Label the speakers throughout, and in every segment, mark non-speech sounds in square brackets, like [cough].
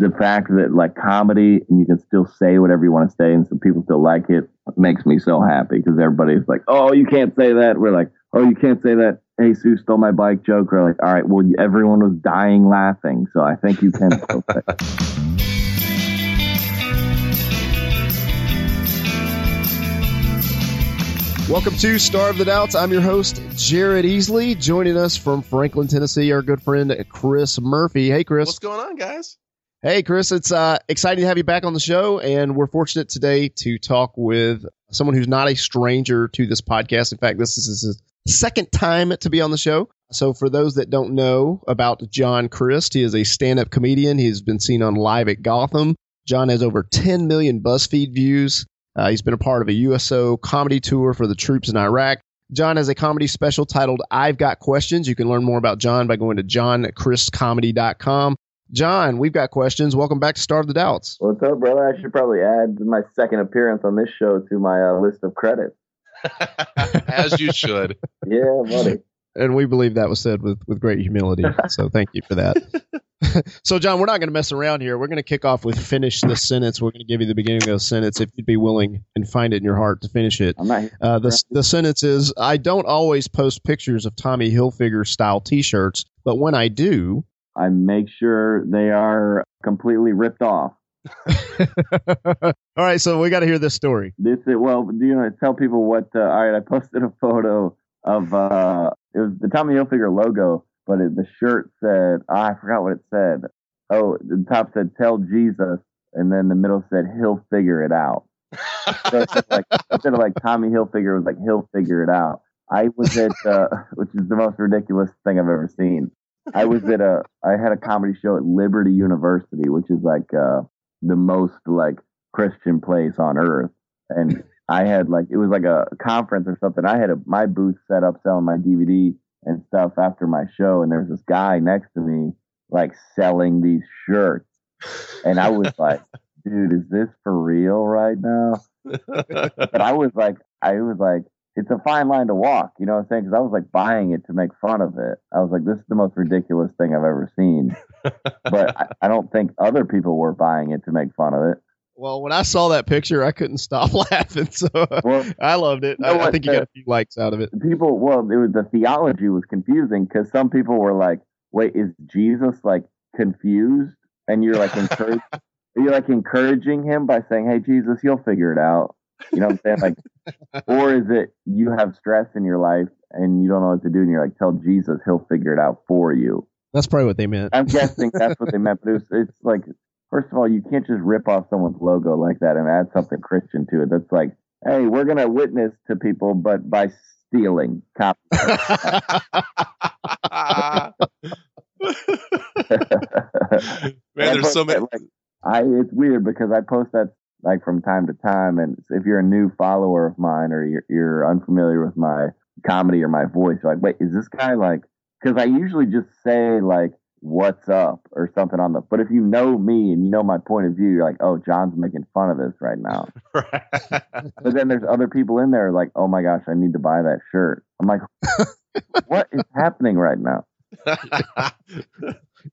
Speaker 1: the fact that like comedy and you can still say whatever you want to say and some people still like it makes me so happy because everybody's like, oh, you can't say that. We're like, oh, you can't say that. Hey, Sue stole my bike joke. We're like, all right, well, everyone was dying laughing, so I think you can still say. It. [laughs]
Speaker 2: Welcome to Starve the Doubts. I'm your host, Jared Easley. Joining us from Franklin, Tennessee, our good friend Chris Murphy. Hey, Chris.
Speaker 3: What's going on, guys?
Speaker 2: Hey, Chris. It's uh, exciting to have you back on the show, and we're fortunate today to talk with someone who's not a stranger to this podcast. In fact, this is his second time to be on the show. So, for those that don't know about John Crist, he is a stand-up comedian. He's been seen on Live at Gotham. John has over 10 million BuzzFeed views. Uh, he's been a part of a USO comedy tour for the troops in Iraq. John has a comedy special titled I've Got Questions. You can learn more about John by going to johncristcomedy.com. John, we've got questions. Welcome back to Starve the Doubts.
Speaker 1: What's up, brother? I should probably add my second appearance on this show to my uh, list of credits. [laughs] [laughs]
Speaker 3: As you should.
Speaker 1: yeah, buddy.
Speaker 2: And we believe that was said with, with great humility. [laughs] So thank you for that. so, John, we're not going to mess around here. We're going to kick off with finish the sentence. We're going to give you the beginning of the sentence if you'd be willing and find it in your heart to finish it. Uh, the, the sentence is I don't always post pictures of Tommy Hilfiger style t shirts, but when I do,
Speaker 1: I make sure they are completely ripped off. [laughs]
Speaker 2: all right, so we got to hear this story.
Speaker 1: This is, well, do you know? Tell people what. Uh, all right, I posted a photo of uh, it was the Tommy Hilfiger logo but it, the shirt said, oh, I forgot what it said. Oh, the top said, "Tell Jesus," and then the middle said, "He'll figure it out." so like, [laughs] instead of like Tommy Hilfiger, it was like "He'll figure it out." I was at, uh, [laughs] which is the most ridiculous thing I've ever seen. I was at a, I had a comedy show at Liberty University, which is like uh, the most like Christian place on earth, and [laughs] I had like it was like a conference or something. I had a my booth set up selling my DVD and stuff after my show, and there's this guy next to me like selling these shirts, and I was like, [laughs] "Dude, is this for real right now?" [laughs] but I was like, I was like, it's a fine line to walk, you know what I'm saying? Because I was like buying it to make fun of it. I was like, this is the most ridiculous thing I've ever seen. [laughs] but I, I don't think other people were buying it to make fun of it.
Speaker 2: Well, when I saw that picture, I couldn't stop [laughs] laughing. So well, I loved it. You know I, I, think you got a few likes out of it.
Speaker 1: People, well, it was the theology was confusing because some people were like, "Wait, is Jesus like confused?" And you're like encouraged. [laughs] you're like encouraging him by saying, "Hey, Jesus, you'll figure it out." You know what I'm saying? Like, or is it you have stress in your life and you don't know what to do, and you're like, "Tell Jesus, he'll figure it out for you."
Speaker 2: That's probably what they meant.
Speaker 1: I'm guessing that's what they meant, but it's, it's [laughs] like first of all, you can't just rip off someone's logo like that and add something Christian to it. That's like, hey, we're going to witness to people, but by stealing copy. [laughs] [laughs]
Speaker 3: Man, there's so many.
Speaker 1: Like, I it's weird because I post that like from time to time, and if you're a new follower of mine or you're, you're unfamiliar with my comedy or my voice, you're like, wait, is this guy like? Because I usually just say like what's up? or something on the but if you know me and you know my point of view you're like oh john's making fun of this right now. [laughs] But then there's other people in there like oh my gosh i need to buy that shirt. I'm like [laughs] what is happening right now? [laughs]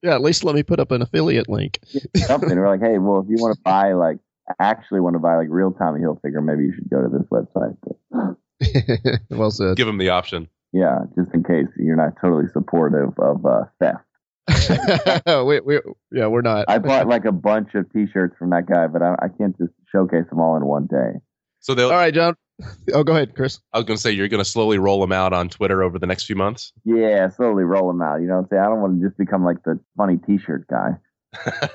Speaker 2: Yeah at least let me put up an affiliate link.
Speaker 1: Something. We're like hey well if you want to buy like actually want to buy like real tommy hilfiger maybe you should go to this website
Speaker 2: but, [laughs] well said
Speaker 3: give them the option
Speaker 1: yeah just in case you're not totally supportive of uh, theft [laughs]
Speaker 2: we, we, yeah, we're not.
Speaker 1: I bought like a bunch of T-shirts from that guy, but I, I can't just showcase them all in one day.
Speaker 3: So they'll.
Speaker 2: All right, John. [laughs] Oh, go ahead, Chris.
Speaker 3: I was going to say you're going to slowly roll them out on Twitter over the next few months.
Speaker 1: Yeah, slowly roll them out. You know what I'm saying? I don't want to just become like the funny T-shirt guy.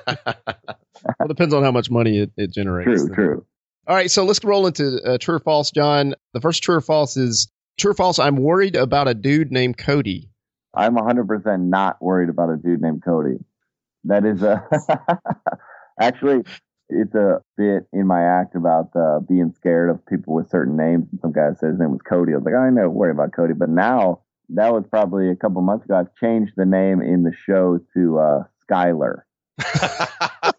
Speaker 2: Well, depends on how much money it, it generates.
Speaker 1: True, true.
Speaker 2: All right, so let's roll into uh, true or false, John. The first true or false is true or false. I'm worried about a dude named Cody.
Speaker 1: I'm 100% not worried about a dude named Cody. That is a [laughs] actually it's a bit in my act about uh, being scared of people with certain names. Some guy said his name was Cody. I was like, I never worry about Cody. But now that was probably a couple months ago. I've changed the name in the show to uh, Skyler. [laughs]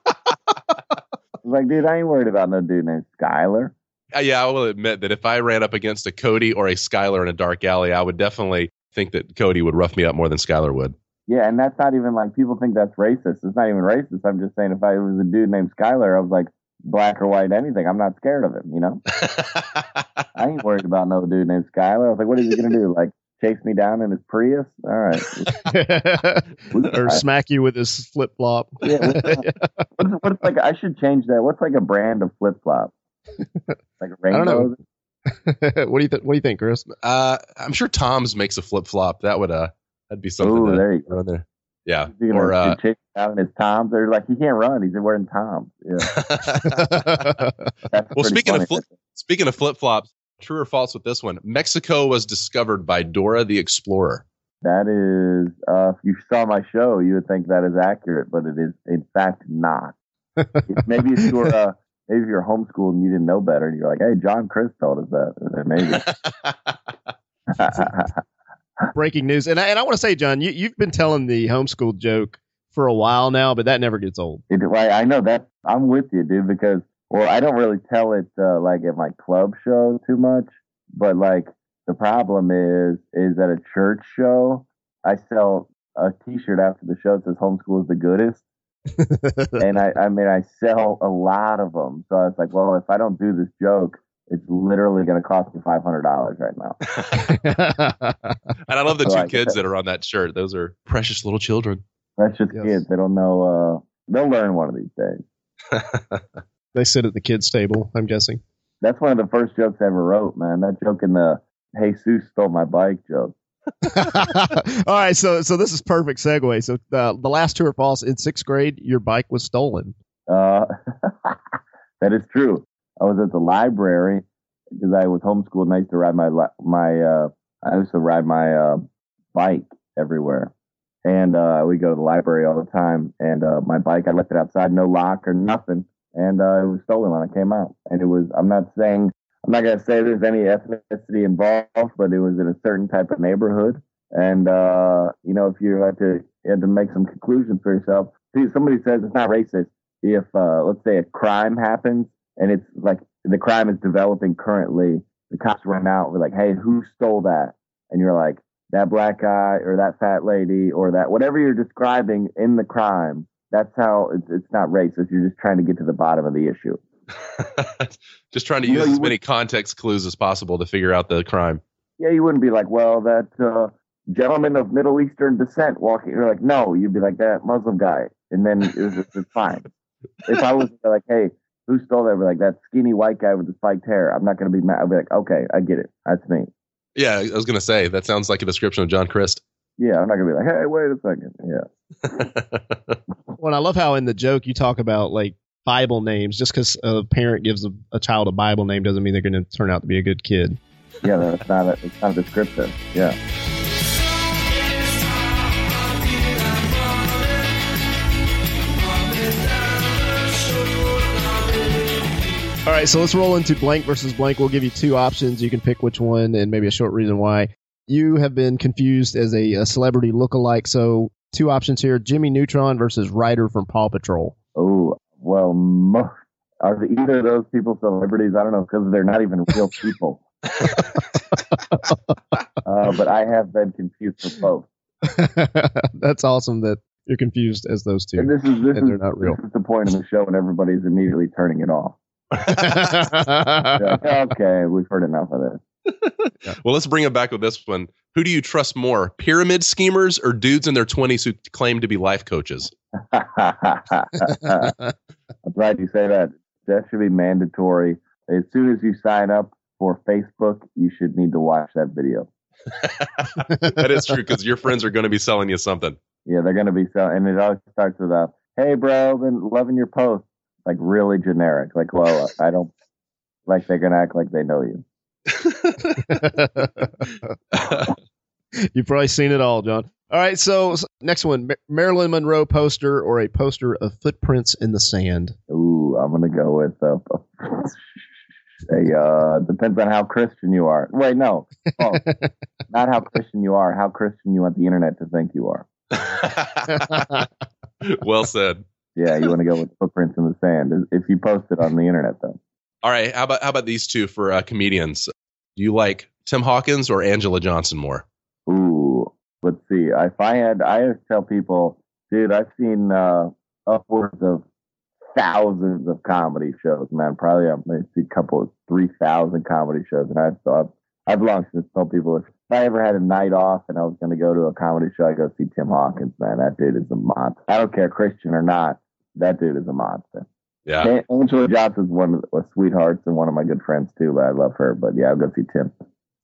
Speaker 1: like, dude, I ain't worried about no dude named Skyler.
Speaker 3: Uh, yeah, I will admit that if I ran up against a Cody or a Skyler in a dark alley, I would definitely think that Cody would rough me up more than Skyler would.
Speaker 1: Yeah, and that's not even like people think that's racist. It's not even racist. I'm just saying if I was a dude named Skyler, I was like black or white, anything. I'm not scared of him. You know, [laughs] I ain't worried about no dude named Skyler. I was like, what is he gonna do? Like chase me down in his Prius? All right. [laughs]
Speaker 2: or smack you with his flip flop.
Speaker 1: Yeah. What's, what's like? I should change that. What's like a brand of flip flop? Like [laughs]
Speaker 2: I don't know.
Speaker 1: rainbows. [laughs]
Speaker 2: what do you th- What do you think, Chris?
Speaker 3: uh, I'm sure Tom's makes a flip flop. That would uh, that'd be something.
Speaker 1: Ooh, there you go.
Speaker 3: throw there. Yeah.
Speaker 1: You're gonna
Speaker 3: Or uh,
Speaker 1: chase down in his Toms. They're like, he can't run. He's wearing Toms. Yeah.
Speaker 3: Well,
Speaker 1: pretty
Speaker 3: speaking of flip- speaking of flip flops, true or false with this one? Mexico was discovered by Dora the Explorer.
Speaker 1: That is, uh, if you saw my show, you would think that is accurate, but it is in fact not. [laughs] Maybe if you were, uh, maybe if you're homeschooled and you didn't know better, and you're like, "Hey, John Crist told us that." Maybe. [laughs] [laughs]
Speaker 2: Breaking news, and I, and I want to say, John, you you've been telling the homeschool joke for a while now, but that never gets old.
Speaker 1: It, like, I know that I'm with you, dude, because well, I don't really tell it uh, like at my club show too much, but like the problem is is at a church show, I sell a T-shirt after the show that says "Homeschool is the goodest," [laughs] and I I mean I sell a lot of them, so I was like, well, if I don't do this joke, it's literally going to cost me five hundred dollars right now. [laughs] [laughs]
Speaker 3: And I love the
Speaker 1: So
Speaker 3: two
Speaker 1: I-
Speaker 3: kids that are on that shirt. Those are precious little children.
Speaker 1: That's just
Speaker 2: Yes.
Speaker 1: kids; they don't know. Uh, they'll learn one of these days.
Speaker 2: They sit at the kids' table. I'm guessing.
Speaker 1: That's one of the first jokes I ever wrote, man. That joke in the "Hey, Jesus stole my bike joke. [laughs] [laughs]
Speaker 2: All right, so so this is perfect segue. So uh, the last two are false. In sixth grade, your bike was stolen.
Speaker 1: Uh, [laughs] that is true. I was at the library because I was homeschooled and I used to ride my my uh, I used to ride my uh, bike everywhere, and uh, we go to the library all the time. And uh, my bike, I left it outside, no lock or nothing, and uh, it was stolen when I came out. And it was. I'm not saying I'm not gonna say there's any ethnicity involved, but it was in a certain type of neighborhood. And uh, you know, if you had to you had to make some conclusions for yourself, see, somebody says it's not racist if uh, let's say a crime happens and it's like the crime is developing currently, the cops run out be like, "Hey, who stole that?" And you're like, "That black guy or that fat lady or that whatever you're describing in the crime." That's how it's, it's not racist. You're just trying to get to the bottom of the issue. [laughs]
Speaker 3: Just trying to use as many context clues as possible to figure out the crime.
Speaker 1: Yeah, you wouldn't be like, "Well, that uh, gentleman of Middle Eastern descent walking." You're like, "No," you'd be like that Muslim guy, and then it was just it's fine. If I was like, "Hey, who stole that?" Be like, "That skinny white guy with the spiked hair." I'm not going to be mad. I'd be like, "Okay, I get it. That's me."
Speaker 3: Yeah, I was gonna say that sounds like a description of John Crist.
Speaker 1: Yeah, I'm not gonna be like, hey, wait a second. Yeah, [laughs]
Speaker 2: Well, I love how in the joke you talk about like Bible names. Just because a parent gives a, a child a Bible name doesn't mean they're going to turn out to be a good kid.
Speaker 1: yeah, that's not a, it's not descriptive. Yeah,
Speaker 2: All right, so let's roll into blank versus blank. We'll give you two options. You can pick which one and maybe a short reason why. You have been confused as a, a celebrity lookalike. So two options here: Jimmy Neutron versus Ryder from Paw Patrol.
Speaker 1: Oh well, mo- are either of those people celebrities? I don't know because they're not even real people. [laughs] uh, but I have been confused for both. [laughs]
Speaker 2: That's awesome that you're confused as those
Speaker 1: And
Speaker 2: two.
Speaker 1: this is this
Speaker 2: And
Speaker 1: is,
Speaker 2: they're not real.
Speaker 1: this is the point of the show, and everybody's immediately turning it off. [laughs] They're okay, we've heard enough of this. [laughs]
Speaker 3: well, let's bring it back with this one. Who do you trust more, pyramid schemers or dudes in their 20s who claim to be life coaches? [laughs]
Speaker 1: I'm glad you say that. That should be mandatory. As soon as you sign up for Facebook, you should need to watch that video. [laughs]
Speaker 3: that is true because your friends are going to be selling you something.
Speaker 1: Yeah, they're going to be selling, and it always starts with a, "Hey, bro, been loving your post." Like really generic. Like, well, I don't like they're going to act like they know you. [laughs]
Speaker 2: You've probably seen it all, John. All right, so, so next one: Mar- Marilyn Monroe poster or a poster of footprints in the sand.
Speaker 1: Ooh, I'm going to go with uh, a. Uh, depends on how Christian you are. Wait, no, oh, not how Christian you are. How Christian you want the internet to think you are. [laughs]
Speaker 3: well said.
Speaker 1: Yeah, you want to go with footprints in the sand if you post it on the internet, though.
Speaker 3: All right, how about how about these two for uh, comedians? Do you like Tim Hawkins or Anjelah Johnson more?
Speaker 1: Ooh, let's see. If I had, I always tell people, dude, I've seen uh, upwards of thousands of comedy shows, man. Probably I've seen a couple of three thousand comedy shows, and I've thought I've long since told people if I ever had a night off and I was going to go to a comedy show, I go see Tim Hawkins. Man, that dude is a monster. I don't care Christian or not. That dude is a monster.
Speaker 3: Yeah.
Speaker 1: Anjelah Johnson's one of the sweethearts and one of my good friends too. But I love her. But yeah, I'll go see Tim.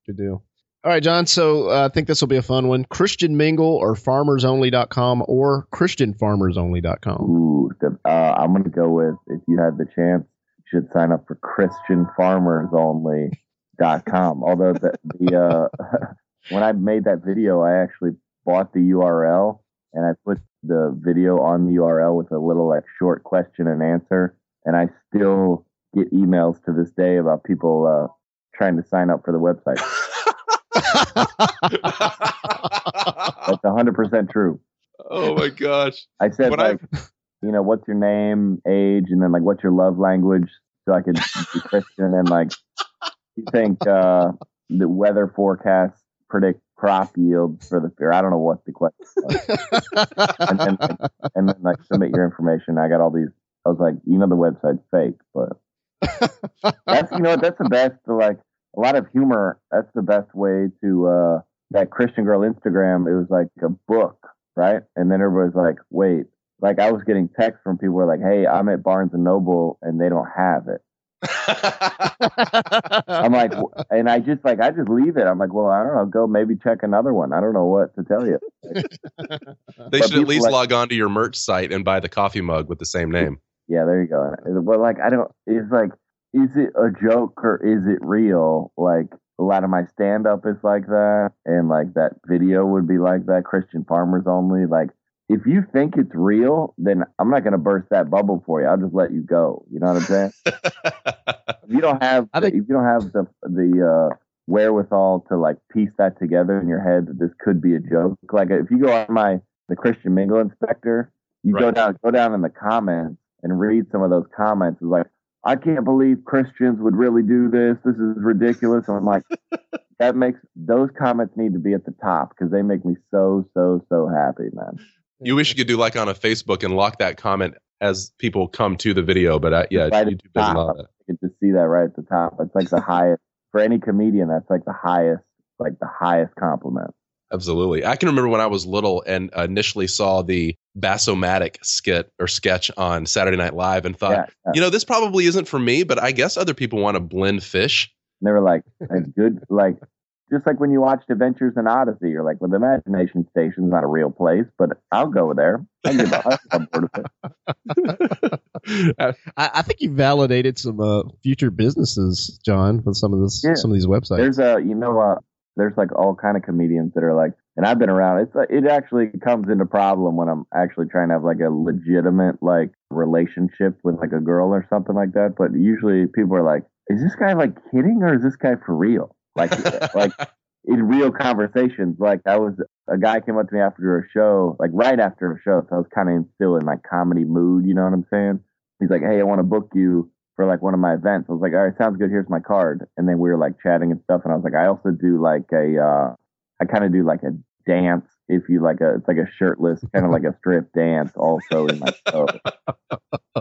Speaker 2: Good deal. All right, John. So uh, I think this will be a fun one. Christian Mingle or farmersonly.com or christianfarmersonly.com.
Speaker 1: Ooh, uh, I'm going to go with if you had the chance, you should sign up for christianfarmersonly.com. Although the, the uh, [laughs] when I made that video, I actually bought the URL and I put the video on the URL with a little like short question and answer. And I still get emails to this day about people uh, trying to sign up for the website. That's hundred percent true.
Speaker 3: Oh my gosh!
Speaker 1: I said when like, I've... you know, what's your name, age, and then like, what's your love language, so I could be Christian and like, you think uh, the weather forecast predict crop yield for the year? I don't know what the question was. and then, like, [laughs] and then like submit your information. I got all these. I was like, you know, the website's fake, but that's you know that's the best. Like a lot of humor. That's the best way to uh, that Christian girl Instagram. It was like a book, right? And then everybody's like, wait, like I was getting texts from people who were like, hey, I'm at Barnes and Noble and they don't have it. [laughs] I'm like, and I just like, I just leave it. I'm like, well, I don't know, go maybe check another one. I don't know what to tell you.
Speaker 3: they should at least like, log on to your merch site and buy the coffee mug with the same name.
Speaker 1: Yeah, there you go. Well, like, I don't, it's like, is it a joke or is it real? Like a lot of my stand up is like that, and like that video would be like that. Christian farmers only. Like if you think it's real, then I'm not going to burst that bubble for you. I'll just let you go. You know what I'm saying? [laughs] if you don't have, I think, if you don't have the the uh, wherewithal to like piece that together in your head that this could be a joke, like if you go on my the Christian Mingle Inspector, you right. go down go down in the comments and read some of those comments. It's like I can't believe Christians would really do this. This is ridiculous. And I'm like, [laughs] that makes those comments need to be at the top because they make me so, so, so happy, man.
Speaker 3: You wish you could do like on a Facebook and lock that comment as people come to the video, but uh, yeah, right YouTube doesn't allow that.
Speaker 1: You can just see that right at the top. It's like the [laughs] highest for any comedian. That's like the highest, like the highest compliment.
Speaker 3: Absolutely. I can remember when I was little and initially saw the Bassomatic skit or sketch on Saturday Night Live and thought, yeah, yeah. you know, this probably isn't for me, but I guess other people want to blend fish.
Speaker 1: And they were like, it's good. Like, just like when you watched Adventures in Odyssey, you're like, well, the Imagination Station's not a real place, but I'll go there. [laughs] I,
Speaker 2: I think you validated some uh, future businesses, John, with some of this, yeah. some of these websites.
Speaker 1: There's a, you know, uh, there's like all kind of comedians that are like, and I've been around. It's it actually comes into problem when I'm actually trying to have like a legitimate like relationship with like a girl or something like that. But usually people are like, is this guy like kidding or is this guy for real? Like like in real conversations. Like I was a guy came up to me after a show, like right after a show, so I was kind of still in like comedy mood. You know what I'm saying? He's like, hey, I want to book you for like one of my events. I was like, all right, sounds good. Here's my card. And then we were like chatting and stuff. And I was like, I also do like a, uh, I kind of do like a dance. If you like a, it's like a shirtless, kind of like a strip dance also in my show.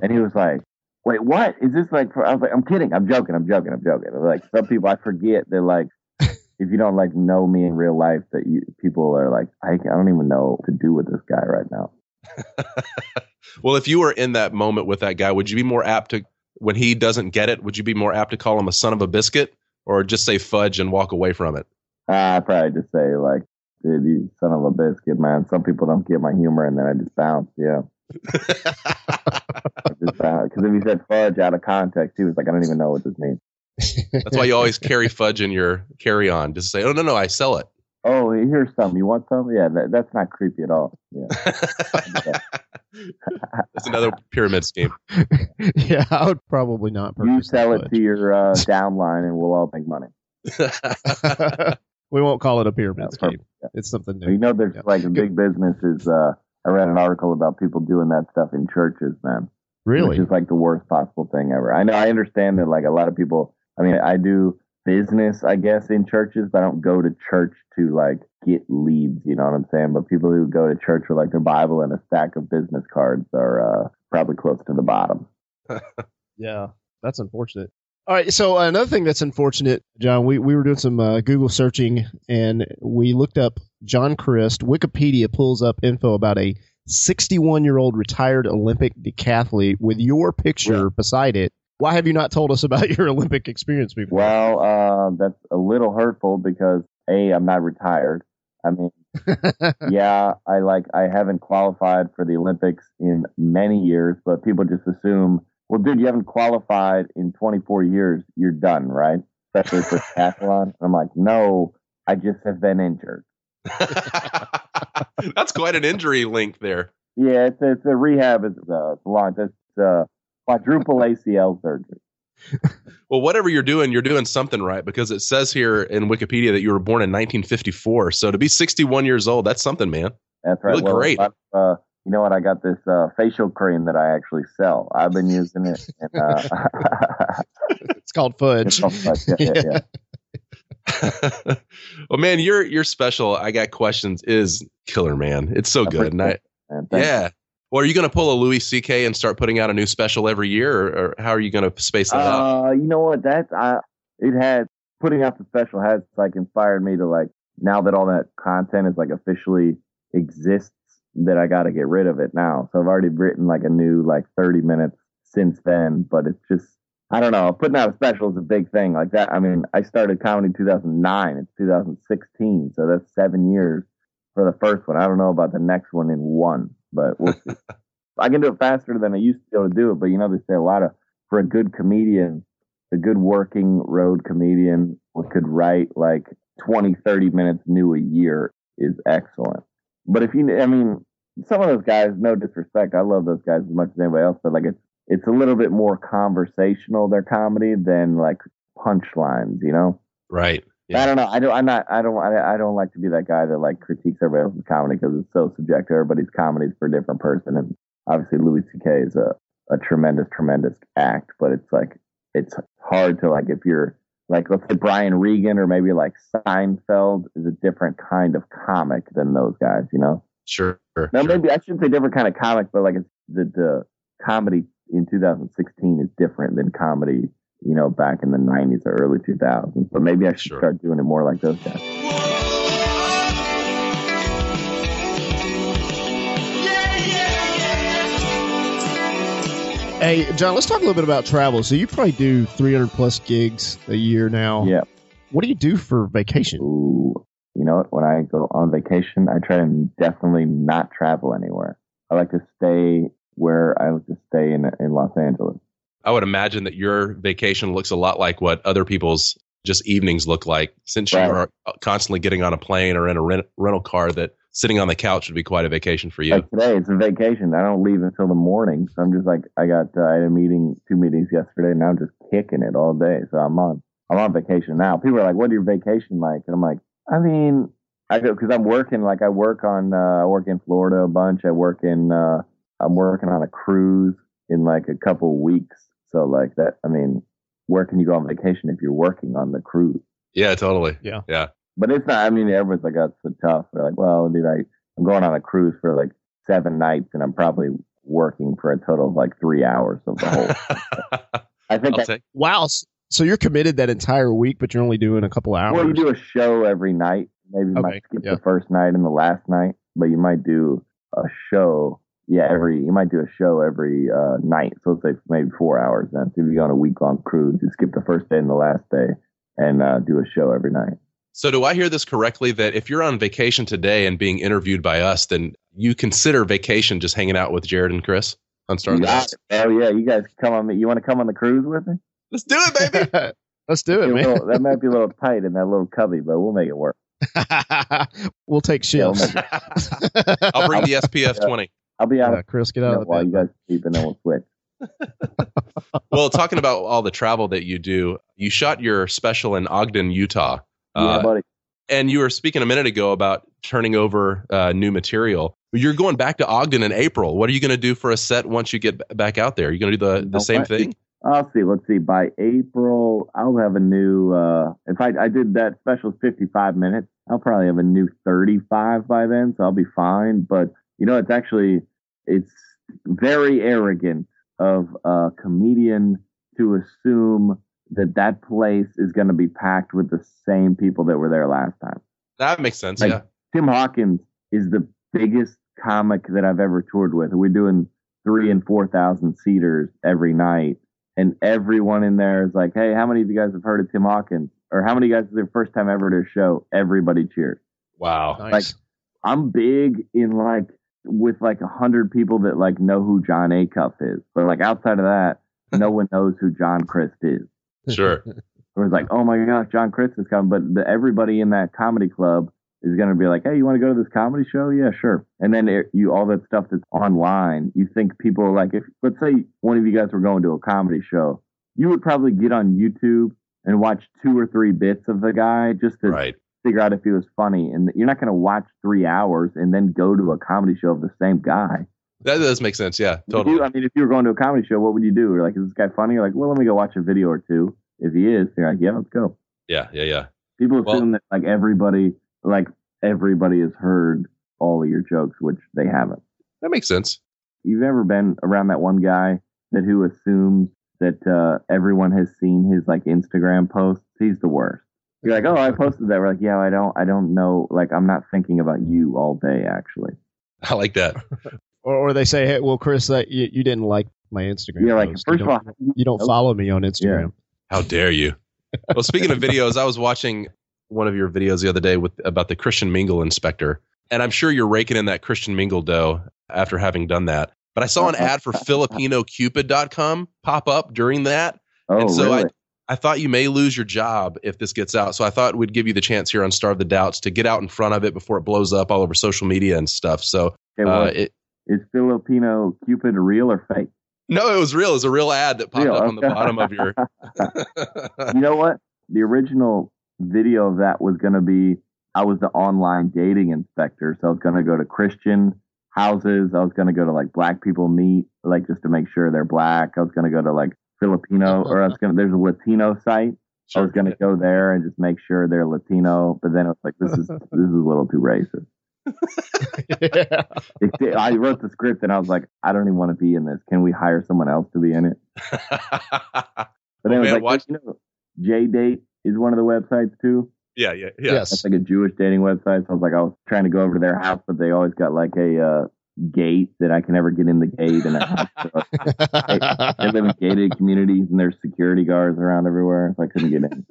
Speaker 1: and he was like, wait, what is this like? For, I was like, I'm kidding. I'm joking. I'm joking. I'm joking. Like some people, I forget that like, [laughs] if you don't like know me in real life, that you people are like, I, I don't even know what to do with this guy right now. [laughs]
Speaker 3: well, if you were in that moment with that guy, would you be more apt to when he doesn't get it, would you be more apt to call him a son of a biscuit or just say fudge and walk away from it?
Speaker 1: Uh, I'd probably just say like, dude, you son of a biscuit, man. Some people don't get my humor, and then I just bounce. Yeah. [laughs] Because if he said fudge out of context, he was like, I don't even know what this means.
Speaker 3: That's why you always carry fudge in your carry on. Just say, oh, no, no, I sell it.
Speaker 1: Oh, here's some. You want some? Yeah, that, that's not creepy at all. Yeah. [laughs] [laughs]
Speaker 3: that's another pyramid scheme. [laughs]
Speaker 2: yeah, I would probably not.
Speaker 1: You sell it to your uh, downline, and we'll all make money.
Speaker 2: we won't call it a pyramid scheme. Yeah. It's something new.
Speaker 1: You know, there's yeah. like a big business is. Uh, I read an article about people doing that stuff in churches, man.
Speaker 2: Really?
Speaker 1: Which is like the worst possible thing ever. I know. I understand that like a lot of people. I mean, I do business, I guess, in churches, but I don't go to church to like get leads. You know what I'm saying? But people who go to church with like their Bible and a stack of business cards are uh, probably close to the bottom. [laughs]
Speaker 2: yeah, that's unfortunate. All right. So another thing that's unfortunate, John, we, we were doing some uh, Google searching and we looked up John Crist. Wikipedia pulls up info about a 61 year old retired Olympic decathlete with your picture yeah. beside it. Why have you not told us about [laughs] your Olympic experience before?
Speaker 1: Well, uh, that's a little hurtful because a I'm not retired. I mean, [laughs] yeah, I like I haven't qualified for the Olympics in many years, but people just assume, well, dude, you haven't qualified in 24 years, you're done, right? Especially for [laughs] triathlon. I'm like, no, I just have been injured. [laughs]
Speaker 3: That's quite an injury link there.
Speaker 1: Yeah, it's it's a rehab. It's uh, long. It's uh, quadruple ACL surgery. [laughs]
Speaker 3: well, whatever you're doing, you're doing something right because it says here in Wikipedia that you were born in 1954. So to be 61 years old, that's something, man.
Speaker 1: That's right.
Speaker 3: You look well, great.
Speaker 1: Uh, you know what? I got this uh, facial cream that I actually sell. I've been using it. And, uh, [laughs]
Speaker 2: it's called Fudge. It's called fudge. Yeah, yeah. yeah. [laughs]
Speaker 3: well, man, you're you're special. I got questions. Is killer, man. It's so good. And I, yeah. Well, are you going to pull a Louis C.K. and start putting out a new special every year, or, or how are you going to space that uh,
Speaker 1: out? You know what? That's I. It has putting out the special has like inspired me to like now that all that content is like officially exists that I got to get rid of it now. So I've already written like a new like 30 minutes since then, but it's just I don't know. Putting out a special is a big thing like that. I mean, I started comedy 2009. It's 2016, so that's seven years for the first one. I don't know about the next one in one, but we'll [laughs] I can do it faster than I used to be able to do it. But you know, they say a lot of for a good comedian, a good working road comedian could write like 20, 30 minutes new a year is excellent. But if you, I mean, some of those guys, no disrespect, I love those guys as much as anybody else, but like it's it's a little bit more conversational their comedy than like punchlines, you know?
Speaker 3: Right.
Speaker 1: Yeah. I don't know. I don't. I'm not. I don't. I, I don't like to be that guy that like critiques everybody else's comedy because it's so subjective. Everybody's comedy is for a different person, and obviously Louis C.K. is a a tremendous, tremendous act. But it's like it's hard to like if you're like let's say Brian Regan or maybe like Seinfeld is a different kind of comic than those guys. You know?
Speaker 3: Sure.
Speaker 1: Now
Speaker 3: sure.
Speaker 1: maybe I shouldn't say different kind of comic, but like it's the the comedy in 2016 is different than comedy, you know, back in the 90s or early 2000s. But maybe I should sure. start doing it more like those guys.
Speaker 2: Hey, John, let's talk a little bit about travel. So you probably do 300 plus gigs a year now.
Speaker 1: Yeah.
Speaker 2: What do you do for vacation?
Speaker 1: Ooh, you know, when I go on vacation, I try to definitely not travel anywhere. I like to stay where I was to stay in in Los Angeles.
Speaker 3: I would imagine that your vacation looks a lot like what other people's just evenings look like, since right. you are constantly getting on a plane or in a rent, rental car. That sitting on the couch would be quite a vacation for you.
Speaker 1: Like today, it's a vacation. I don't leave until the morning, so I'm just like I got uh, I had a meeting, two meetings yesterday, and now I'm just kicking it all day. So I'm on I'm on vacation now. People are like, "What are your vacation like?" And I'm like, I mean, I go because I'm working. Like I work on uh, I work in Florida a bunch. I work in uh, I'm working on a cruise in like a couple weeks. So like that, I mean, where can you go on vacation if you're working on the cruise?
Speaker 3: Yeah, totally.
Speaker 2: Yeah.
Speaker 3: Yeah.
Speaker 1: But it's not, I mean, everyone's like, that's so tough. They're like, well, dude, I, I'm going on a cruise for like seven nights and I'm probably working for a total of like three hours of the whole. [laughs] I think. I,
Speaker 2: wow. So you're committed that entire week, but you're only doing a couple hours.
Speaker 1: Well, you do a show every night. Maybe you okay. might skip yeah. the first night and the last night, but you might do a show yeah, every you might do a show every uh, night. So let's say maybe four hours. Then, so if you go on a week long cruise, you skip the first day and the last day, and uh, do a show every night.
Speaker 3: So do I hear this correctly that if you're on vacation today and being interviewed by us, then you consider vacation just hanging out with Jared and Chris on Star
Speaker 1: Wars? Oh yeah, you guys come on. You want to come on the cruise with me?
Speaker 3: Let's do it, baby. [laughs]
Speaker 2: Let's do it, man.
Speaker 1: Little, that might be a little tight in that little cubby, but we'll make it work. [laughs]
Speaker 2: we'll take shifts.
Speaker 3: Yeah, we'll [laughs] I'll bring the SPF twenty.
Speaker 1: I'll be out. Yeah,
Speaker 2: Chris, get out of the
Speaker 1: while you guys keep and then we'll switch.
Speaker 3: well, talking about all the travel that you do, you shot your special in Ogden, Utah.
Speaker 1: Yeah, uh, buddy.
Speaker 3: And you were speaking a minute ago about turning over uh, new material. You're going back to Ogden in April. What are you going to do for a set once you get back out there? Are you going to do the, the same thing?
Speaker 1: I'll see. Let's see. By April, I'll have a new. Uh, if I I did that special 55 minutes, I'll probably have a new 35 by then, so I'll be fine. But you know, it's actually it's very arrogant of a comedian to assume that that place is going to be packed with the same people that were there last time.
Speaker 3: That makes sense.
Speaker 1: Like,
Speaker 3: yeah.
Speaker 1: Tim Hawkins is the biggest comic that I've ever toured with. We're doing three and four thousand seaters every night, and everyone in there is like, "Hey, how many of you guys have heard of Tim Hawkins? Or how many of you guys is their first time ever to a show?" Everybody cheers.
Speaker 3: Wow.
Speaker 2: Nice.
Speaker 1: Like, I'm big in like with like a hundred people that like know who Jon Acuff is, but like outside of that, no [laughs] one knows who John Crist is.
Speaker 3: Sure. [laughs]
Speaker 1: it was like, oh my gosh, John Crist is coming, but the, everybody in that comedy club is going to be like, hey, you want to go to this comedy show? Yeah, sure. And then it, you all that stuff that's online, you think people are like, if let's say one of you guys were going to a comedy show, you would probably get on YouTube and watch two or three bits of the guy just to
Speaker 3: right.
Speaker 1: figure out if he was funny. And you're not going to watch three hours and then go to a comedy show of the same guy.
Speaker 3: That does make sense. Yeah, totally.
Speaker 1: you- I mean, if you were going to a comedy show, what would you do? You're like, is this guy funny? You're like, well, let me go watch a video or two. If he is, you're like, yeah, let's go.
Speaker 3: Yeah, yeah, yeah.
Speaker 1: People
Speaker 3: Well-
Speaker 1: assume that like everybody, like everybody has heard all of your jokes, which they haven't.
Speaker 3: That makes sense.
Speaker 1: You've ever been around that one guy that who assumes that uh, everyone has seen his like Instagram posts? He's the worst. You're like, oh, I posted that. We're like, yeah, I don't, I don't know. Like, I'm not thinking about you all day, actually. [laughs]
Speaker 3: I like that. [laughs]
Speaker 2: Or, or they say, hey, well, Chris, that you, you didn't like my Instagram.
Speaker 1: You're like,
Speaker 2: post.
Speaker 1: first
Speaker 2: you
Speaker 1: of all,
Speaker 2: don't, you don't follow me on Instagram.
Speaker 3: How dare you? Well, speaking of videos, I was watching one of your videos the other day with about the Christian Mingle inspector, and I'm sure you're raking in that Christian Mingle dough after having done that. But I saw an ad for [laughs] FilipinoCupid.com pop up during that,
Speaker 1: oh,
Speaker 3: and so
Speaker 1: really?
Speaker 3: I I thought you may lose your job if this gets out. So I thought we'd give you the chance here on Starve the Doubts to get out in front of it before it blows up all over social media and stuff. So
Speaker 1: Okay, well,
Speaker 3: uh, it,
Speaker 1: is Filipino Cupid real or fake?
Speaker 3: no, it was real. It was a real ad that popped
Speaker 1: Real,
Speaker 3: up on the bottom of your. [laughs]
Speaker 1: you know what? The original video of that was going to be I was the online dating inspector. So I was going to go to Christian houses. I was going to go to like black people meet, like just to make sure they're black. I was going to go to like Filipino or I was going to, there's a Latino site. I was going to go there and just make sure they're Latino. But then it was like, this is, this is a little too racist.
Speaker 2: Yeah.
Speaker 1: It, I wrote the script and I was like, I don't even want to be in this. Can we hire someone else to be in it? [laughs] But then it was
Speaker 3: man,
Speaker 1: like,
Speaker 3: watch-
Speaker 1: you know, JDate is one of the websites too.
Speaker 3: yeah, yeah, yeah.
Speaker 2: Yes.
Speaker 1: That's like a Jewish dating website. So I was like, I was trying to go over to their house, but they always got like a uh, gate that I can never get in the gate. And I have to, they live in gated communities and there's security guards around everywhere. So I couldn't get in.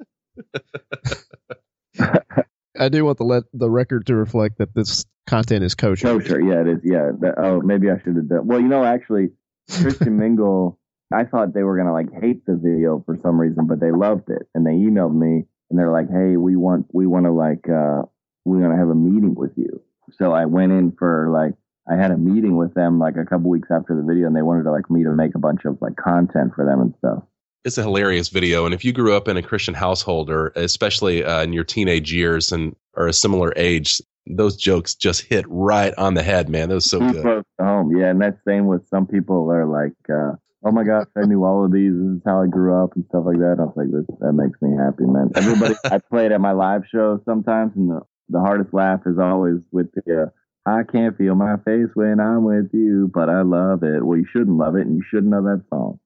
Speaker 1: [laughs]
Speaker 2: I do want the let the record to reflect that this content is kosher.
Speaker 1: Kosher, yeah, it is. Yeah. That, oh, maybe I should have done. Well, you know, actually, Christian [laughs] Mingle, I thought they were gonna like hate the video for some reason, but they loved it, and they emailed me and they're like, "Hey, we want we want to like uh we want to have a meeting with you." So I went in for like I had a meeting with them like a couple weeks after the video, and they wanted to like me to make a bunch of like content for them and stuff.
Speaker 3: It's a hilarious video. And if you grew up in a Christian household, or especially uh, in your teenage years and or a similar age, those jokes just hit right on the head, man. That was so good.
Speaker 1: home, yeah. And that's same with some people. They're like, uh, "Oh my gosh, I knew all of these. This is how I grew up and stuff like that." I was like, "This that makes me happy, man." Everybody, [laughs] I play it at my live shows sometimes, and the the hardest laugh is always with the. Uh, I can't feel my face when I'm with you, but I love it. Well, you shouldn't love it, and you shouldn't know that song.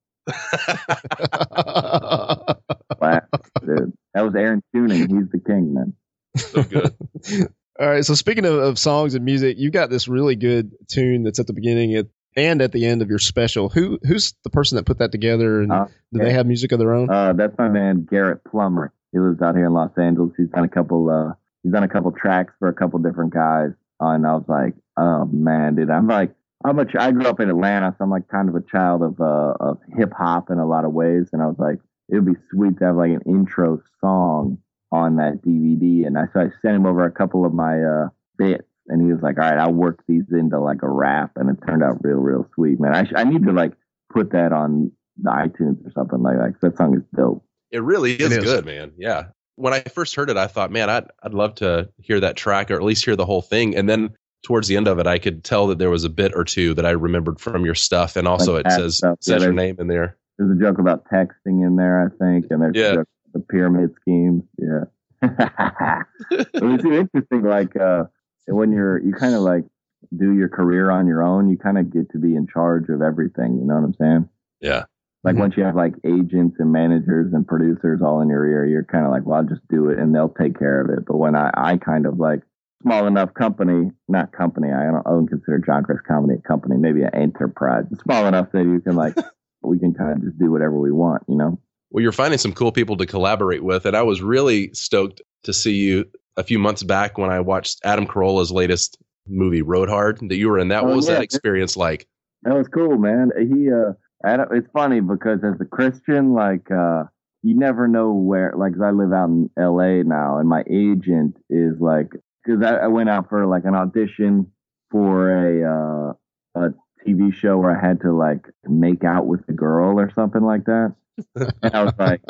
Speaker 1: Wow, dude. That was Aaron Tuning. He's the king, man.
Speaker 3: so good. [laughs]
Speaker 2: All right. So speaking of, of songs and music, you've got this really good tune that's at the beginning at, and at the end of your special. Who who's the person that put that together? And
Speaker 1: Uh,
Speaker 2: do they have music of their own?
Speaker 1: Uh, that's my man Garrett Plummer. He lives out here in Los Angeles. He's done a couple. Uh, he's done a couple tracks for a couple different guys. Uh, and I was like, oh man, dude, I'm like, I'm a. ch- I grew up in Atlanta, so I'm like kind of a child of uh, of hip hop in a lot of ways. And I was like, it would be sweet to have like an intro song on that DVD. And I so I sent him over a couple of my uh, bits, and he was like, all right, I'll work these into like a rap, and it turned out real, real sweet, man. I sh- I need to like put that on the iTunes or something like that. 'cause that song is dope.
Speaker 3: It really is,
Speaker 2: It is.
Speaker 3: good, man. Yeah. When I first heard it, I thought, man, I'd I'd love to hear that track or at least hear the whole thing. And then towards the end of it, I could tell that there was a bit or two that I remembered from your stuff, and also
Speaker 1: Like
Speaker 3: it says
Speaker 1: stuff,
Speaker 3: says
Speaker 1: yeah,
Speaker 3: your name in there.
Speaker 1: there's a joke about texting in there, I think, and there's
Speaker 3: yeah.
Speaker 1: the pyramid schemes. Yeah. [laughs] it's interesting, like uh, when you're you kind of like do your career on your own, you kind of get to be in charge of everything. You know what I'm saying?
Speaker 3: Yeah.
Speaker 1: Like mm-hmm. once you have like agents and managers and producers all in your ear, you're kind of like, well, I'll just do it and they'll take care of it. But when I, I kind of like small enough company, not company, I don't, I don't consider John Crist Comedy a company, maybe an enterprise. Small enough that you can like, [laughs] we can kind of just do whatever we want, you know?
Speaker 3: Well, you're finding some cool people to collaborate with. And I was really stoked to see you a few months back when I watched Adam Carolla's latest movie, Road Hard, that you were in that. What oh, was yeah. that experience like?
Speaker 1: That was cool, man. He, uh, Adam, it's funny because as a Christian, like, uh, you never know where, like, I live out in LA now and my agent is like, cause I, I went out for like an audition for a, uh, a TV show where I had to like make out with the girl or something like that. [laughs] and I was like,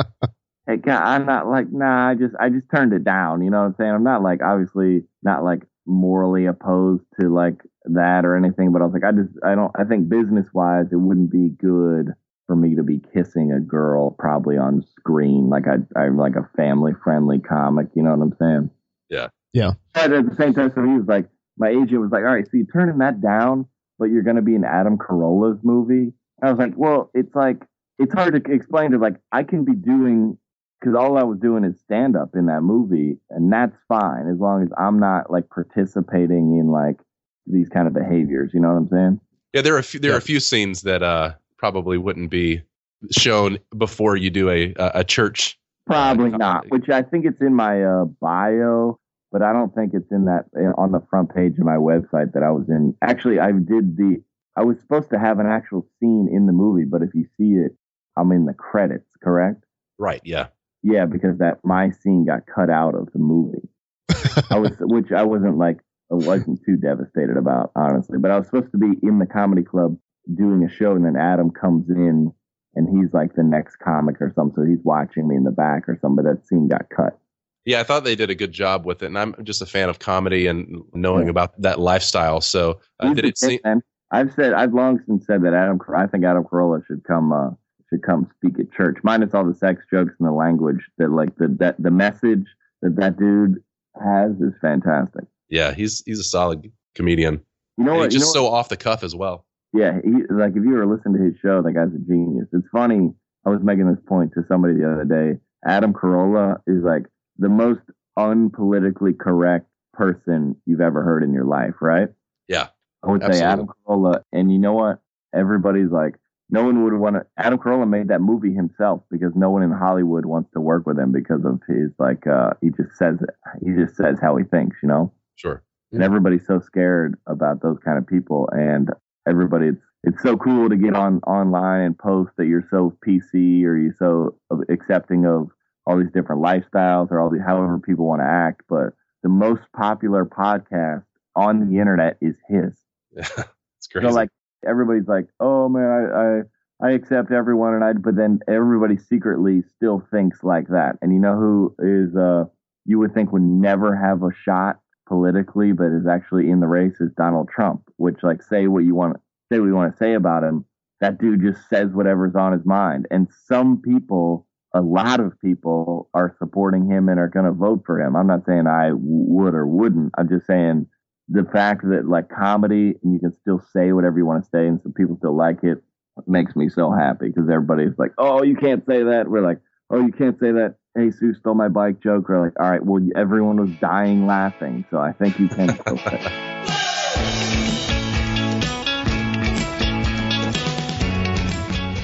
Speaker 1: hey, God, I'm not like, nah, I just, I just turned it down. You know what I'm saying? I'm not like, obviously, not like morally opposed to like that or anything, but I was like, I just, I don't, I think business wise, it wouldn't be good for me to be kissing a girl probably on screen. Like I, I'm like a family friendly comic. You know what I'm saying?
Speaker 3: Yeah.
Speaker 2: Yeah.
Speaker 1: But at the same time, so he was like, my agent was like, all right, so you're turning that down, but you're going to be in Adam Carolla's movie. I was like, well, it's like, it's hard to explain to like, I can be doing because all I was doing is stand up in that movie, and that's fine as long as I'm not like participating in like these kind of behaviors. You know what I'm saying?
Speaker 3: Yeah, there are a few, there yeah. are a few scenes that uh probably wouldn't be shown before you do a a church.
Speaker 1: Uh, probably uh, not. Which I think it's in my uh, bio, but I don't think it's in that on the front page of my website that I was in. Actually, I did the. I was supposed to have an actual scene in the movie, but if you see it, I'm in the credits. Correct?
Speaker 3: Right. Yeah.
Speaker 1: Yeah, because that my scene got cut out of the movie. I was, [laughs] which I wasn't like, I wasn't too devastated about, honestly. But I was supposed to be in the comedy club doing a show, and then Adam comes in, and he's like the next comic or something. So he's watching me in the back or something. But that scene got cut.
Speaker 3: Yeah, I thought they did a good job with it, and I'm just a fan of comedy and knowing yeah. about that lifestyle. So uh, did it seem?
Speaker 1: I've said I've long since said that Adam. I think Adam Carolla should come. Uh, to come speak at church, minus all the sex jokes and the language that like the that the message that that dude has is fantastic.
Speaker 3: Yeah, he's he's a solid comedian.
Speaker 1: You know what?
Speaker 3: Just
Speaker 1: you
Speaker 3: know so what? off the cuff as well.
Speaker 1: Yeah, he like if you ever listen to his show, that guy's a genius. It's funny. I was making this point to somebody the other day. Adam Carolla is like the most unpolitically correct person you've ever heard in your life, right?
Speaker 3: Yeah.
Speaker 1: I would absolutely. say Adam Carolla, and you know what? Everybody's like, no one would want to. Adam Carolla made that movie himself because no one in Hollywood wants to work with him because of his like. uh He just says it. He just says how he thinks, you know.
Speaker 3: Sure.
Speaker 1: And everybody's so scared about those kind of people, and everybody. It's it's so cool to get on online and post that you're so PC or you're so accepting of all these different lifestyles or all the however people want to act. But the most popular podcast on the internet is his. [laughs]
Speaker 3: it's crazy.
Speaker 1: So like everybody's like, oh man, I, I, I accept everyone, and I, but then everybody secretly still thinks like that. And you know who is, uh, you would think would never have a shot politically, but is actually in the race is Donald Trump. Which, like, say what you want, say what you want to say about him. That dude just says whatever's on his mind, and some people a lot of people are supporting him and are going to vote for him. I'm not saying I would or wouldn't. I'm just saying the fact that like comedy and you can still say whatever you want to say and some people still like it makes me so happy because everybody's like, oh, you can't say that. We're like, oh, you can't say that. Hey, Sue stole my bike joke. We're like, all right, well, everyone was dying laughing, so I think you can still [laughs] say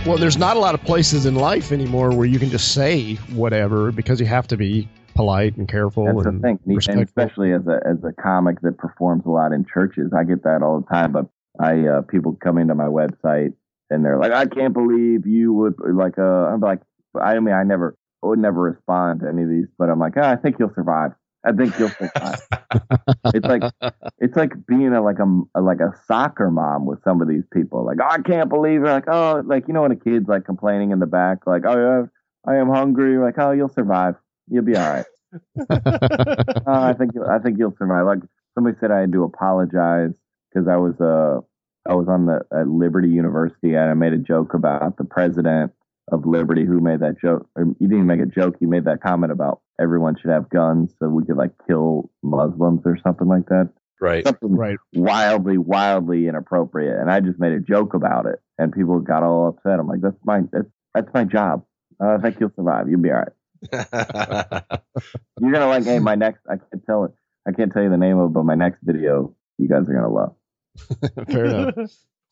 Speaker 2: Well, there's not a lot of places in life anymore where you can just say whatever because you have to be polite and careful.
Speaker 1: That's
Speaker 2: and
Speaker 1: the thing, and especially as a as a comic that performs a lot in churches, I get that all the time. But I uh, people come into my website and they're like, "I can't believe you would like." Uh, I'm like, I mean, I never would never respond to any of these, but I'm like, oh, I think you'll survive. I think you'll survive. [laughs] it's like it's like being a, like a, a, like a soccer mom with some of these people. Like, oh, I can't believe it. Like, oh, like you know when a kid's like complaining in the back, like, oh yeah, I am hungry. Like, oh, you'll survive. You'll be all right. uh, [laughs] I think I think you'll survive. Like somebody said, I had to apologize because I was uh I was on the at Liberty University and I made a joke about the president of Liberty who made that joke. Or you didn't make a joke. You made that comment about everyone should have guns so we could like kill Muslims or something like that.
Speaker 3: Right.
Speaker 1: Something
Speaker 2: Right.
Speaker 1: wildly, wildly inappropriate. And I just made a joke about it, and people got all upset. I'm like, that's my that's that's my job. Uh, I think you'll survive. You'll be all right. [laughs] You're gonna like. Hey, my next. I can't tell it. I can't tell you the name of, it, but my next video, you guys are gonna love.
Speaker 2: Fair enough.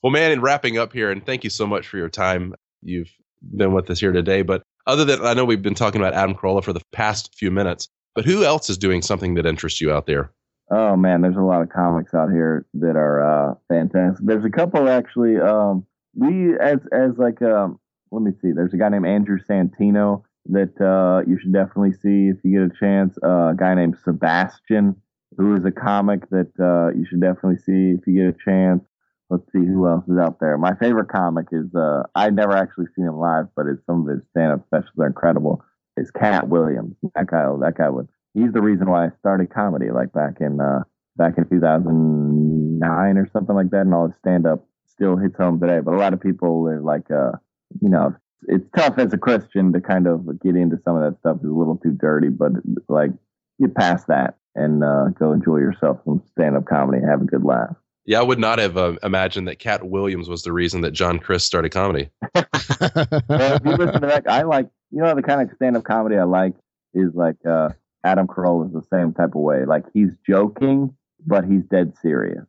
Speaker 3: well, man, in wrapping up here, and thank you so much for your time. You've been with us here today. But other than, I know we've been talking about Adam Carolla for the past few minutes, but who else is doing something that interests you out there?
Speaker 1: Oh man, there's a lot of comics out here that are uh, fantastic. There's a couple actually. Um, we as as like um, let me see. There's a guy named Andrew Santino that uh, you should definitely see if you get a chance. Uh, a guy named Sebastian, who is a comic that uh, you should definitely see if you get a chance. Let's see who else is out there. My favorite comic is uh, I never actually seen him live, but it's some of his stand-up specials are incredible. Is Katt Williams. That guy, that guy was. He's the reason why I started comedy, like back in uh, back in 2009 or something like that, and all his stand-up still hits home today. But a lot of people are like, uh, you know, it's tough as a Christian to kind of get into some of that stuff. It's a little too dirty, but like get past that and uh, go enjoy yourself some stand-up comedy and have a good laugh.
Speaker 3: Yeah, I would not have uh, imagined that Katt Williams was the reason that John Crist started comedy. [laughs]
Speaker 1: well, if you listen to that, I like, you know, the kind of stand-up comedy I like is like uh, Adam Carolla is the same type of way. Like he's joking, but he's dead serious.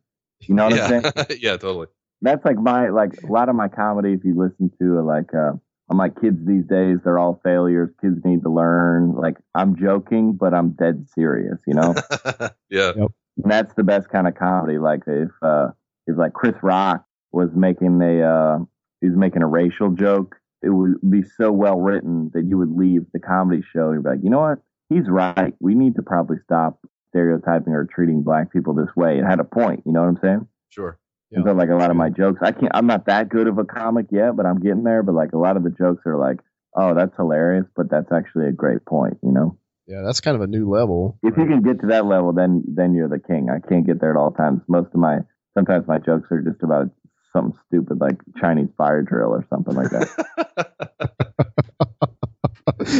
Speaker 1: You know what
Speaker 3: yeah.
Speaker 1: I'm saying? [laughs]
Speaker 3: yeah, totally.
Speaker 1: That's like my like a lot of my comedy. If you listen to it, like uh, I'm like kids these days, they're all failures. Kids need to learn. Like I'm joking, but I'm dead serious. You know. [laughs]
Speaker 3: yeah.
Speaker 2: Yep.
Speaker 1: And that's the best kind of comedy. Like if uh, if like Chris Rock was making a uh, he was making a racial joke, it would be so well written that you would leave the comedy show and you'd be like, you know what? He's right. We need to probably stop stereotyping or treating black people this way. It had a point. You know what I'm saying?
Speaker 3: Sure.
Speaker 1: And so like a lot of my jokes, I can't. I'm not that good of a comic yet, but I'm getting there. But like a lot of the jokes are like, oh, that's hilarious, but that's actually a great point. You know.
Speaker 2: Yeah, that's kind of a new level.
Speaker 1: If you can get to that level, then then you're the king. I can't get there at all times. Most of my sometimes my jokes are just about something stupid like Chinese fire drill or something like that.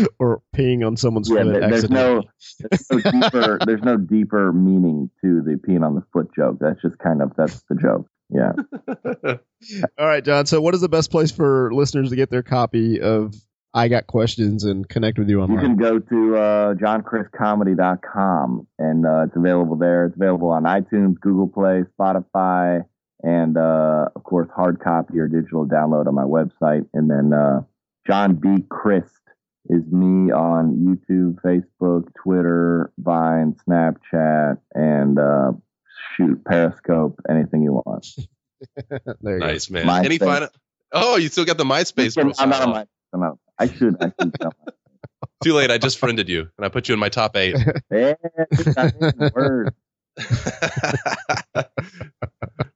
Speaker 1: [laughs]
Speaker 2: or peeing on someone's
Speaker 1: yeah,
Speaker 2: foot.
Speaker 1: there- there's no there's no deeper [laughs] there's no deeper meaning to the peeing on the foot joke. That's just kind of that's the joke. Yeah. [laughs]
Speaker 2: All right, John. So, what is the best place for listeners to get their copy of I Got Questions and connect with you online.
Speaker 1: You can go to uh, johncristcomedy.com and uh, it's available there. It's available on iTunes, Google Play, Spotify, and uh, of course, hard copy or digital download on my website. And then uh, John B. Crist is me on YouTube, Facebook, Twitter, Vine, Snapchat, and uh, shoot, Periscope, anything you want. [laughs]
Speaker 2: there you
Speaker 3: nice, man.
Speaker 1: MySpace.
Speaker 3: Any final? Oh, you still got the MySpace.
Speaker 1: I'm not on my. I'm I should. I should. tell [laughs]
Speaker 3: Too late. I just friended you, and I put you in my top eight. [laughs]
Speaker 1: Yeah, word. [laughs]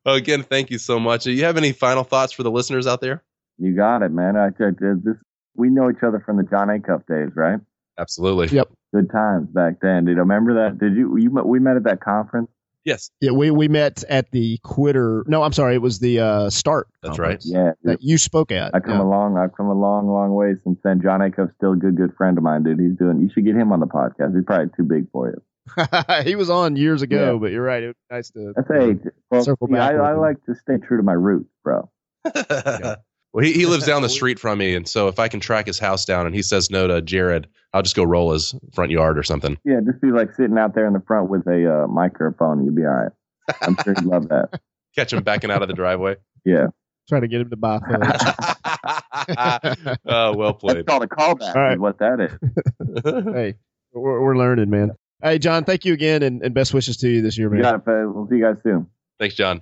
Speaker 3: well, again, thank you so much. Do you have any final thoughts for the listeners out there?
Speaker 1: You got it, man. I, I, this we know each other from the Jon Acuff days, right?
Speaker 3: Absolutely.
Speaker 2: Yep.
Speaker 1: Good times back then. Did you remember that? Did you? You we met at that conference.
Speaker 3: Yes,
Speaker 2: Yeah, we we met at the Quitter. No, I'm sorry, it was the uh, Start.
Speaker 3: That's
Speaker 2: right.
Speaker 1: Yeah.
Speaker 2: That you spoke at.
Speaker 1: I come
Speaker 2: Yeah.
Speaker 1: a long. I've come a long, long way since then. Jon Acuff's still a good, good friend of mine, dude. He's doing. You should get him on the podcast. He's probably too big for you. [laughs]
Speaker 2: he was on years ago,
Speaker 1: Yeah.
Speaker 2: but you're right. It was nice to.
Speaker 1: That's hey. Well,
Speaker 2: Circle
Speaker 1: see,
Speaker 2: back
Speaker 1: I, I like to stay true to my roots, bro. [laughs] [laughs]
Speaker 3: Well, he, he lives down the [laughs] street from me, and so if I can track his house down and he says no to Jared, I'll just go roll his front yard or something.
Speaker 1: Yeah, just be like sitting out there in the front with a uh, microphone. You'll be all right. I'm sure you'd love that. [laughs]
Speaker 3: Catch him backing out of the driveway.
Speaker 1: Yeah.
Speaker 2: Trying to get him to buy [laughs] fudge.
Speaker 3: oh, well
Speaker 1: That's
Speaker 3: played.
Speaker 1: called a callback.
Speaker 2: All right.
Speaker 1: Is what that is.
Speaker 2: hey, we're, we're learning, man. Hey, John, thank you again, and, and best wishes to you this year, man.
Speaker 1: You got it, fellas. We'll see you guys soon.
Speaker 3: Thanks, John.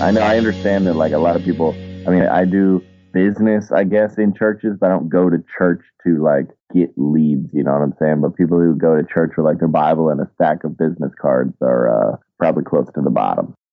Speaker 1: I know I understand that like a lot of people I mean I do business I guess in churches but I don't go to church to like get leads, you know what I'm saying? But people who go to church with like their Bible and a stack of business cards are uh, probably close to the bottom.